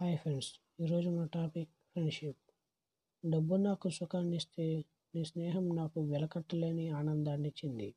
Hi friends ఈరోజు మన topic friendship. డబ్బు నాకు సుఖాన్ని ఇస్తే నీ స్నేహం నాకు వెలకట్టలేని ఆనందాన్ని ఇచ్చింది